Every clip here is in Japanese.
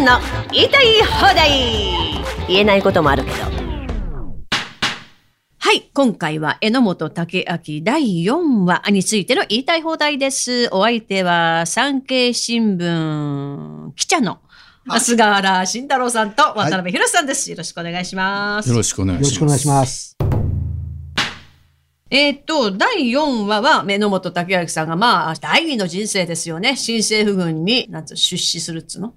んの言いたい放題言えないこともあるけどはい。今回は、榎本武明第4話についての言いたい放題です。お相手は、産経新聞記者の菅原慎太郎さんと渡辺博さんです。よろしくお願いします。よろしくお願いします。よろしくお願いします。えーっと、第4話は、榎本武明さんが、まあ、第二の人生ですよね。新政府軍に、なんつう、出資するっつうの？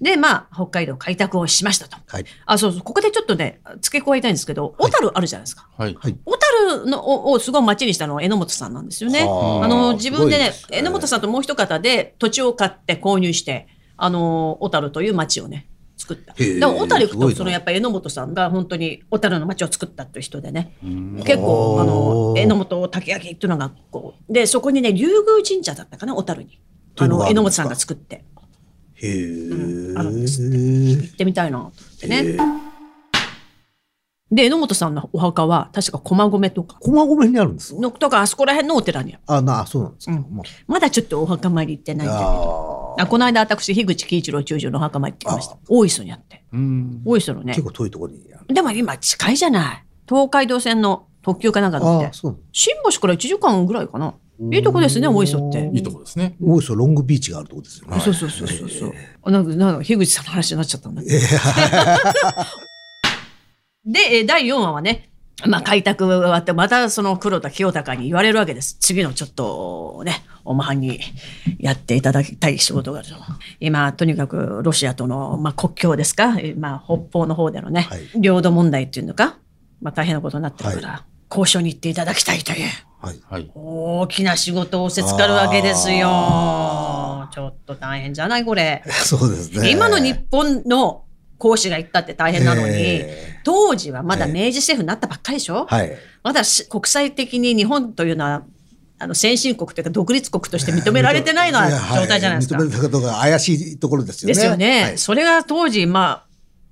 で、まあ、北海道開拓をしましたと。はい。あ、そうそう、ここでちょっとね、付け加えたいんですけど、小樽あるじゃないですか。はい。はい。小樽のををすごい町にしたのは榎本さんなんですよね。はああの、自分でね、榎本さんともう一方で土地を買って購入して、あの、小樽という町をね、作った。へえだから小樽行くと、そのやっぱり榎本さんが本当に小樽の町を作ったという人でね、結構、あの、榎本武明っていうのがこう、で、そこにね、竜宮神社だったかな、小樽に。あの、榎本さんが作って、へえ。あるんです行ってみたいなと思ってね。で、榎本さんのお墓は、確か駒込とか、駒込にあるんですか？のとか、あそこら辺のお寺にあるあ、な、そうなんですか。うんままだちょっとお墓参り行ってないんだけど。ああこの間私、樋口喜一郎中将のお墓参り行ってきましたあ。大磯にあって。うん。大磯のね結。構遠いところに。でも今近いじゃない。東海道線の特急かなんか乗って。あそう。新橋から1時間ぐらいかな。いいとこですね、大磯って。いいとこですね。大磯ロングビーチがあるとこですよね。そうそうそうそうそう。あなんか、なんか、樋口さんの話になっちゃったんだけど。で、えー第4話はね、まあ、開拓終わって、またその黒田清隆に言われるわけです。次のちょっとね、おまはんにやっていただきたい仕事があると。今、とにかくロシアとの、まあ、国境ですか、えーまあ、北方の方でのね、はい領土問題っていうのか、まあ、大変なことになってるから、交渉に行っていただきたいという。はい。はい。大きな仕事を仰せつかるわけですよ。ちょっと大変じゃない？これ。そうですね。今の日本の講師が行ったって大変なのに、え当時はまだ明治政府になったばっかりでしょ、はい。まだし国際的に日本というのは、あの先進国というか独立国として認められてないような状態じゃないですか。認めたことが怪しいところですよね。ですよね、はいそれが当時、まあ、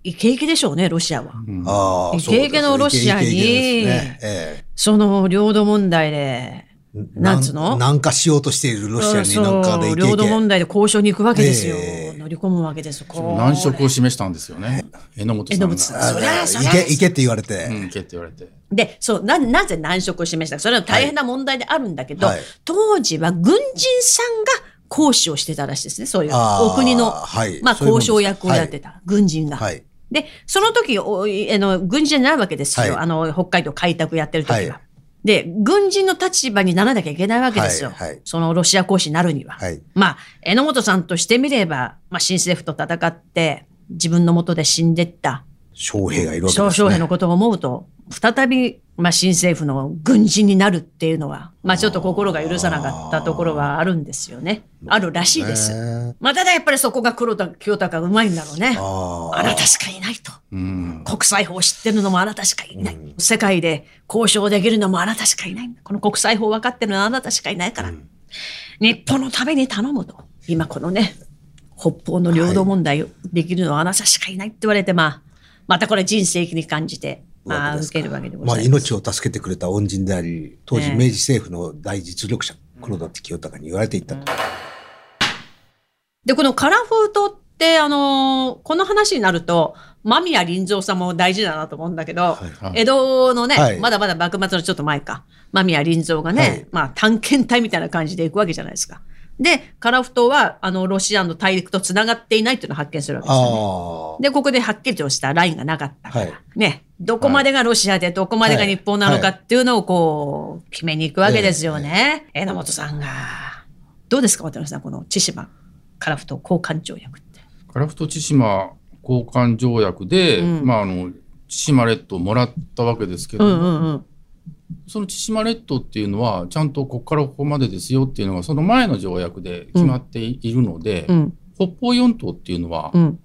イケイケでしょうね、ロシアは。ああ、イケイケのロシアにそうですイケイケですねえその領土問題で、えなんつうの南下しようとしているロシアになんかでイケイケそう領土問題で交渉に行くわけですよ。ええ乗り込むわけですよ。こう難色を示したんですよね。榎本さんが。榎本さんそりゃそりゃいけ、いけって言われて。うん、けって言われて。で、そう、な、なぜ難色を示したか。それは大変な問題であるんだけど、はい当時は軍人さんが講師をしてたらしいですね。そういう、お国の、はいまあ、交渉役をやってた、軍人が。はい。で、その時、おあの、軍人になるわけですよ。はいあの、北海道開拓やってる時は。はいで、軍人の立場にならなきゃいけないわけですよ。はいはいそのロシア講師になるには。はいまあ、榎本さんとしてみれば、まあ、新政府と戦って、自分のもとで死んでった将兵がいるわけですね。少将兵のことを思うと、再び、まあ、新政府の軍人になるっていうのは、まあ、ちょっと心が許さなかったところはあるんですよね。あるらしいです。ねまあ、ただやっぱりそこが黒田清隆がうまいんだろうね。ああなたしかいないと。うん。国際法を知ってるのもあなたしかいない。世界で交渉できるのもあなたしかいない。この国際法分かってるのはあなたしかいないから。日本のために頼むと。今このね、北方の領土問題をできるのはあなたしかいないって言われて、まあ、またこれ人生に感じて、わけでごまます。命を助けてくれた恩人であり、当時ね明治政府の大実力者、黒田清隆に言われていたと。で、このカラフートって、あのーこの話になると、間宮林蔵さんも大事だなと思うんだけど、はい江戸のね、はいまだまだ幕末のちょっと前か、間宮林蔵がね、はいまあ探検隊みたいな感じで行くわけじゃないですか。で、カラフトは、あの、ロシアの大陸と繋がっていないっていうのを発見するわけですよね。ああ。で、ここではっきりとしたラインがなかったから、はいね、どこまでがロシアでどこまでが日本なのかっていうのをこう、決めに行くわけですよね。榎本さんが。どうですか、渡辺さん、この千島、カラフト交換条約って。カラフト千島交換条約で、うんまあ、あの、千島列島をもらったわけですけど、うんうんうん。その千島列島っていうのは、ちゃんとここからここまでですよっていうのが、その前の条約で決まっているので、うん北方四島っていうのは、うん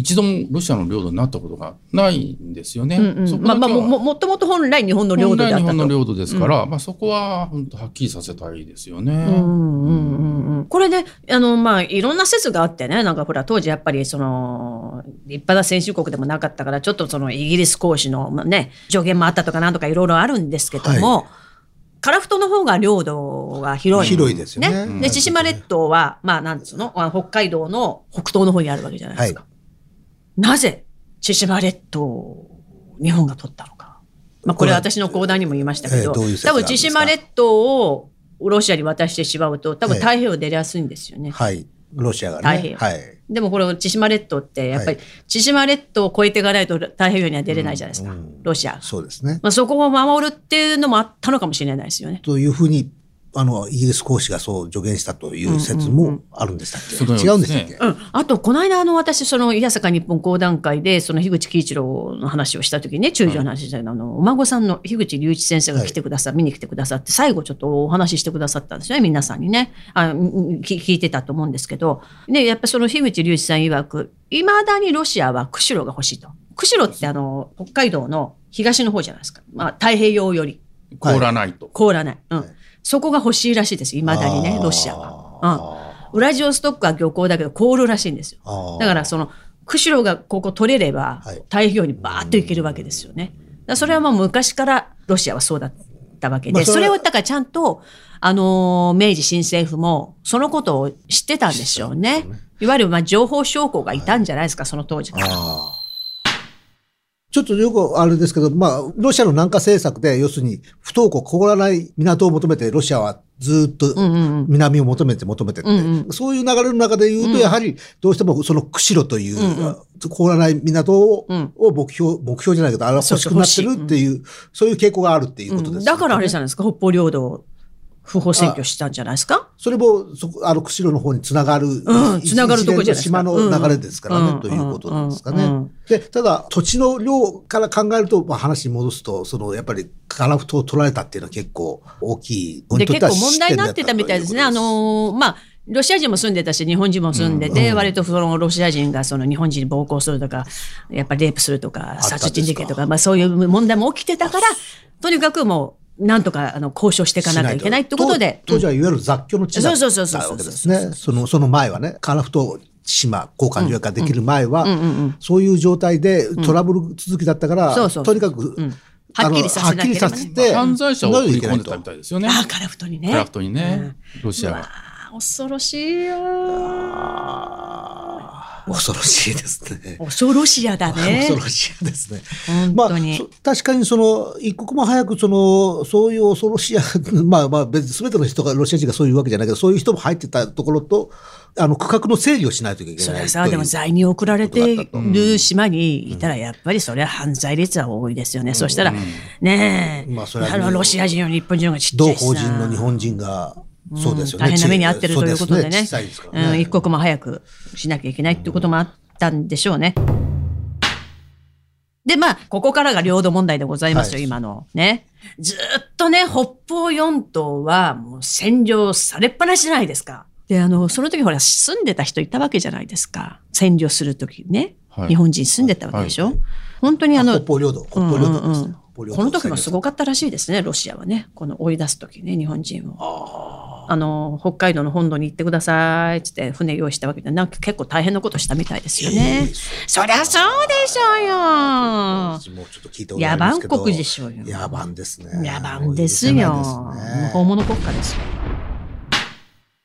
一度もロシアの領土になったことがないんですよね。うんうん。まあまあ、も、ももともと本来日本の領土であったと。本来日本の領土ですから、まあそこは本当はっきりさせたいですよね。うんうんうんうんこれね、あの、まあ、いろんな説があってね、なんかほら、当時やっぱり、その、立派な先進国でもなかったから、ちょっとそのイギリス公使の、まあね、助言もあったとかなんとかいろいろあるんですけども、樺太の方が領土が広い。広いですよね。うんで、千島列島は、まあ、なんつうの、あ北海道の北東の方にあるわけじゃないですか。なぜ、千島列島を日本が取ったのか。まあ、これは私の講談にも言いましたけど、ええどういう説多分千島列島をロシアに渡してしまうと、多分ええ太平洋出やすいんですよね。はい。ロシアが太平洋。ねはい。でもこれ、千島列島って、やっぱりは、千島列島を越えていかないと太平洋には出れないじゃないですか、うんロシア。そうですね。まあ、そこを守るっていうのもあったのかもしれないですよね。というふうに、あの、イギリス公使がそう助言したという説もあるんでしたっけ、その違ようんですねでしたっけ、うん。あと、この間、あの、私、その、いやさか日本講談会で、その、樋口喜一郎の話をしたときにね、中女の話で、あの、お孫さんの樋口隆一先生が来てくださ、見に来てくださって、最後ちょっとお話ししてくださったんですよね、皆さんにね。あ聞いてたと思うんですけど、ね、やっぱその樋口隆一さん曰く、未だにロシアは釧路が欲しいと。釧路ってあの、北海道の東の方じゃないですか。まあ、太平洋より凍らないと。凍らない。うん。はいそこが欲しいらしいです、未だにね、ロシアは。うん。ウラジオストックは漁港だけど凍るらしいんですよ。だからその釧路がここ取れればはい太平洋にバーッと行けるわけですよね。だそれはもう昔からロシアはそうだったわけで、まあそれをだからちゃんと、あのー明治新政府もそのことを知ってたんでしょうね。いわゆるまあ情報証拠がいたんじゃないですか、その当時から。ちょっとよくあれですけど、まあ、ロシアの南下政策で、要するに、不登校、凍らない港を求めて、ロシアはずっと。南を求めて求めてって、うんうそういう流れの中で言うと、やはり、どうしてもその釧路という、凍らない港を,、目標、目標じゃないけど、あれは欲しくなってるっていう、そういう傾向があるっていうことです、うん。だからあれじゃないですか、北方領土を不法占拠したんじゃないですか？それも、そこ、あの、釧路の方につながる、うん繋がるとこじゃないですか？島の流れですからね、うんということなんですかね。うんうんで、ただ、土地の量から考えると、まあ、話に戻すと、その、やっぱり、樺太を取られたっていうのは結構大きい。で、結構問題になってたみたいですね。あのーまあ、ロシア人も住んでたし、日本人も住んでて、割とそのロシア人がその日本人に暴行するとか、やっぱりレイプするとか殺人事件とか、まあそういう問題も起きてたから、とにかくもう、なんとかあの交渉していかなきゃいけないってことで。当当時はいわゆる雑居の地だったわけですね。その、その前はね、樺太島交換条約ができる前は。そういう状態でトラブル続きだったから、とにかく、うんはっきりさせなければねはっきりさせて、犯罪者を送り込んでたみいたいですよね。ああ、カラフトにね。クラフトにね、ロシアが。ああ、恐ろしいよ。恐ろしいですね。恐ろしやだね恐。ろしいですね。本当に。まあ、そ確かにその、一刻も早くその、そういう恐ろしや、まあまあ別に全ての人が、ロシア人がそういうわけじゃないけど、そういう人も入ってたところと、あの、区画の整理をしないといけない。それはさ、でも在に送られている島にいたら、やっぱりそれは犯罪率は多いですよね。そしたら、ねえ、まあそれはあの、ロシア人より日本人がちっちゃ同いしさ法人の日本人が、そうですよね。大変な目に遭ってるということでねす小さいですからねうん、一刻も早くしなきゃいけないっていうこともあったんでしょうね。で、まあ、ここからが領土問題でございますよ、はい今の。ね。ずっとね、北方四島はもう占領されっぱなしじゃないですか。で、あの、その時ほら、住んでた人いたわけじゃないですか。占領する時ね。はい日本人住んでたわけでしょ、はい本当にあの、北方領土、北方領土ですね。うんこの時もすごかったらしいですね、ロシアはね。この追い出す時ね、日本人を。あの、北海道の本土に行ってくださいっつって船用意したわけで、なんか結構大変なことしたみたいですよね。そりゃそうでしょうよ。私もちょっと聞いたことあ野蛮国でしょうよ。野蛮ですね。野蛮ですよ。許せないですね大物国家ですよ。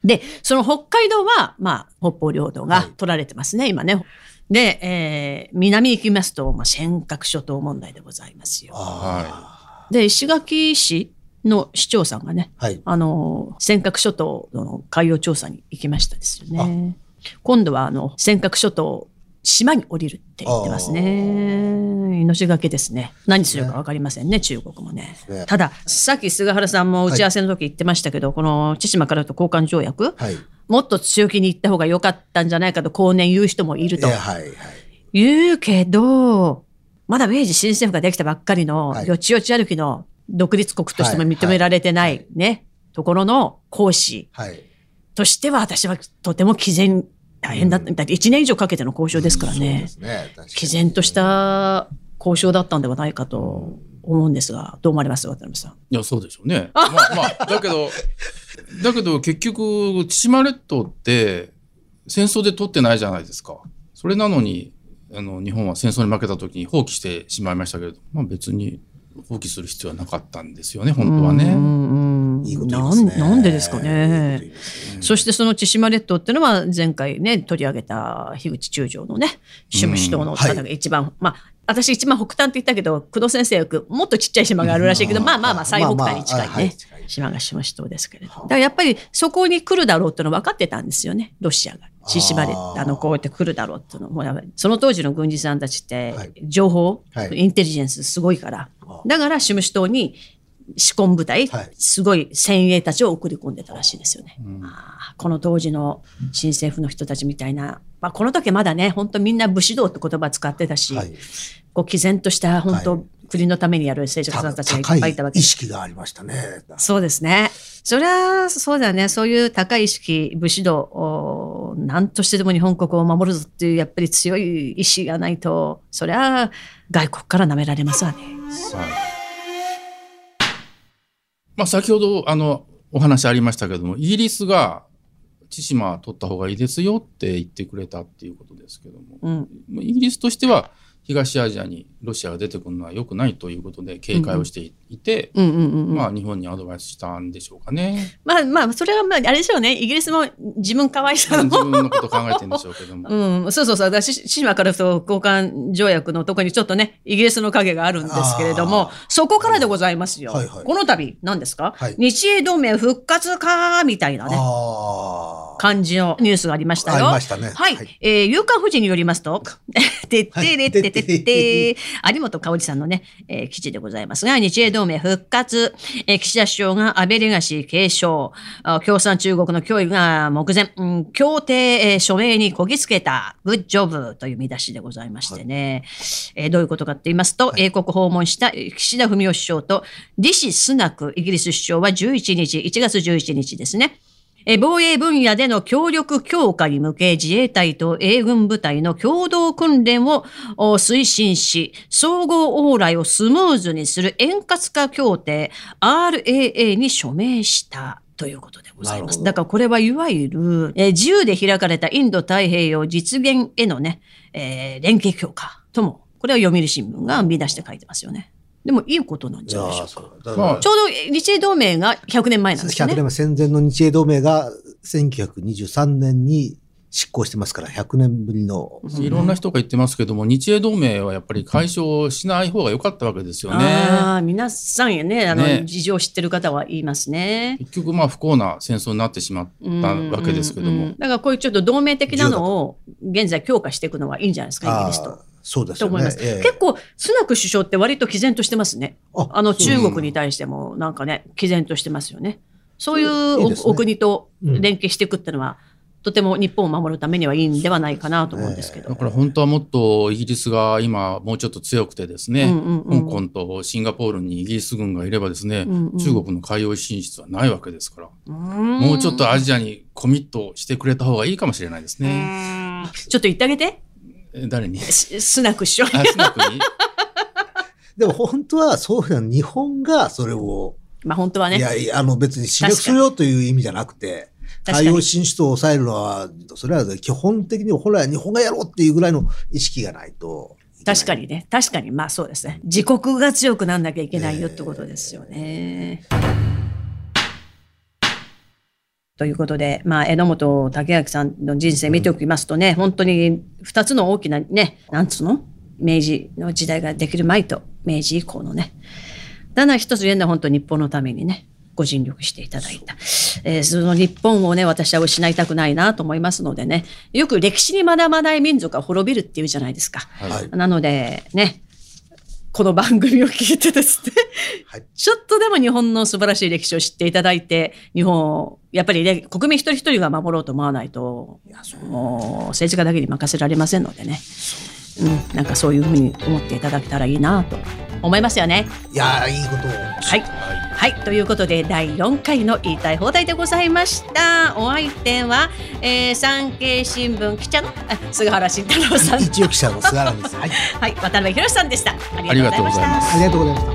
で、その北海道は、まあ、北方領土が取られてますね、今ね。で、えー南行きますと、まあ、尖閣諸島問題でございますよ。あで、石垣市の市長さんがね、あはい。あの、尖閣諸島の海洋調査に行きましたですよね。今度は、あの、尖閣諸島、島に降りるって言ってますね。命がけですね。何するか分かりませんね、中国もね。ねただ、さっき菅原さんも打ち合わせの時言ってましたけど、この千島からと交換条約、はい。もっと強気に言った方が良かったんじゃないかと後年言う人もいるといやはい、はい。言うけど、まだ明治新政府ができたばっかりの、はいよちよち歩きの独立国としても認められてなはいいね、ところの講師はい。としては私はとても毅然、大変だった。だって1年以上かけての交渉ですからね。すね。毅然とした交渉だったんではないかと思うんですが、どう思われます渡辺さん？いや、そうでしょうね。まあまあ、だけど、だけど結局、千島列島って戦争で取ってないじゃないですか。それなのに、あの、日本は戦争に負けた時に放棄してしまいましたけれど、まあ別に、放棄する必要はなかったんですよね、本当はね。なんなんでですかね。言い。ますね。そしてその千島列島っていうのは前回ね取り上げた樋口中将のね趣味主導の方が一番、まあ私一番北端って言ったけど工藤先生よくもっとちっちゃい島があるらしいけど、うん。まあまあまあ最北端に近いね、まあまあは島が島ですけれどだからやっぱりそこに来るだろうっていうの分かってたんですよねロシアが。千島列あのこうやって来るだろうっていうのもやっぱりその当時の軍事さんたちってはい。情報、はい。インテリジェンスすごいからあだからシムシ島に仕込部隊、はい。すごい先鋭たちを送り込んでたらしいですよね。あーこの当時の新政府の人たちみたいな、まあ、この時まだね本当みんな武士道って言葉使ってたし、はい。こう毅然とした本当、はい国のためにやる政治家さんたちがいっぱいいたわけ意です。識がありましたね。そうですね。そりゃそうだねそういう高い意識武士道お何としてでも日本国を守るぞっていうやっぱり強い意志がないとそりゃ外国から舐められますわね。はいまあ、先ほどあのお話ありましたけどもイギリスが千島取った方がいいですよって言ってくれたっていうことですけどもうんイギリスとしては東アジアにロシアが出てくるのは良くないということで警戒をしていて、うんうんうんうんまあ、日本にアドバイスしたんでしょうかね。まあまあ、それはまあ、あれでしょうね。イギリスも自分可愛さ自の。分のこと考えてるんでしょうけども。うん、そうそうそう。私、千島からそう交換条約のとこにちょっとね、イギリスの影があるんですけれどもそこからでございますよ。はいはいこの度、何ですか、はい日英同盟復活かみたいなね。感じのニュースがありましたよ。ありましたねはい。はいえー、夕刊富士によりますと、てってれってってって、はい有本香織さんのね、えー記事でございますが、日英同盟復活、えー岸田首相が安倍レガシー継承、あ共産中国の脅威が目前、うん協定、えー署名にこぎつけた、グッジョブという見出しでございましてね、えーどういうことかって言いますと、英国訪問したえー岸田文雄首相と、リシ・スナク、イギリス首相は11日、1月11日ですね、えー防衛分野での協力強化に向け自衛隊と英軍部隊の共同訓練をお推進し、総合往来をスムーズにする円滑化協定 RAA に署名した。ということでございます。だからこれはいわゆる、えー自由で開かれたインド太平洋実現へのね、えー連携強化とも、これは読売新聞が見出して書いてますよね。でもいいことなんいじゃないでしょうか。まあちょうど日英同盟が100年前なんですよ100ね年。前戦前の日英同盟が1923年に執行してますから、100年ぶりの。いろんな人が言ってますけども、日英同盟はやっぱり解消しない方が良かったわけですよね。ああ、皆さんやね、あの、ね事情を知ってる方は言いますね。結局まあ不幸な戦争になってしまったわけですけどもうんうんうん。だからこういうちょっと同盟的なのを現在強化していくのはいいんじゃないですか、イギリスと。そうですよと思います。。ねええ結構、スナク首相って割と毅然としてますね。ああの中国に対してもなんかね、毅然としてますよね。そういうおねお国とうん連携していくっていうのは、とても日本を守るためにはいいんではないかなと思うんですけど。だから本当はもっとイギリスが今もうちょっと強くてですね、うんうんうん香港とシンガポールにイギリス軍がいればですね、うんうん中国の海洋進出はないわけですから、ももうちょっとアジアにコミットしてくれた方がいいかもしれないですね。ちょっと言ってあげて。え誰に？ススナク首相。あ、スナクに？でも本当はそういうのは日本がそれを、まあ本当はいね。やいや、あの別に刺激するよという意味じゃなくて、海洋進出を抑えるのは、それは基本的に本来は日本がやろうっていうぐらいの意識がないとない。確かにね。確かに、まあそうですね。自国が強くなんなきゃいけないよってことですよね。ということで、まあ、榎本武明さんの人生見ておきますとね、本当に二つの大きなね、なんつうの？明治の時代ができる前と明治以降のね。だな一つ言えるのは本当日本のためにね、ご尽力していただいた。えーその日本をね、私は失いたくないなと思いますのでね、よく歴史に学ばない民族は滅びるっていうじゃないですか。はい。なので、ね、この番組を聞いてですね、はい。ちょっとでも日本の素晴らしい歴史を知っていただいて、日本を、やっぱりね、国民一人一人が守ろうと思わないと、もう政治家だけに任せられませんのでね、うん、なんかそういうふうに思っていただけたらいいなと思いますよね。いやー、いいことを。はい。はいはい。ということで、第4回の言いたい放題でございました。お相手は、えー、産経新聞記者のあ菅原慎太郎さん一応記者の菅原です。はい。はい、渡辺博さんでした。あありがとうございますありがとうございました。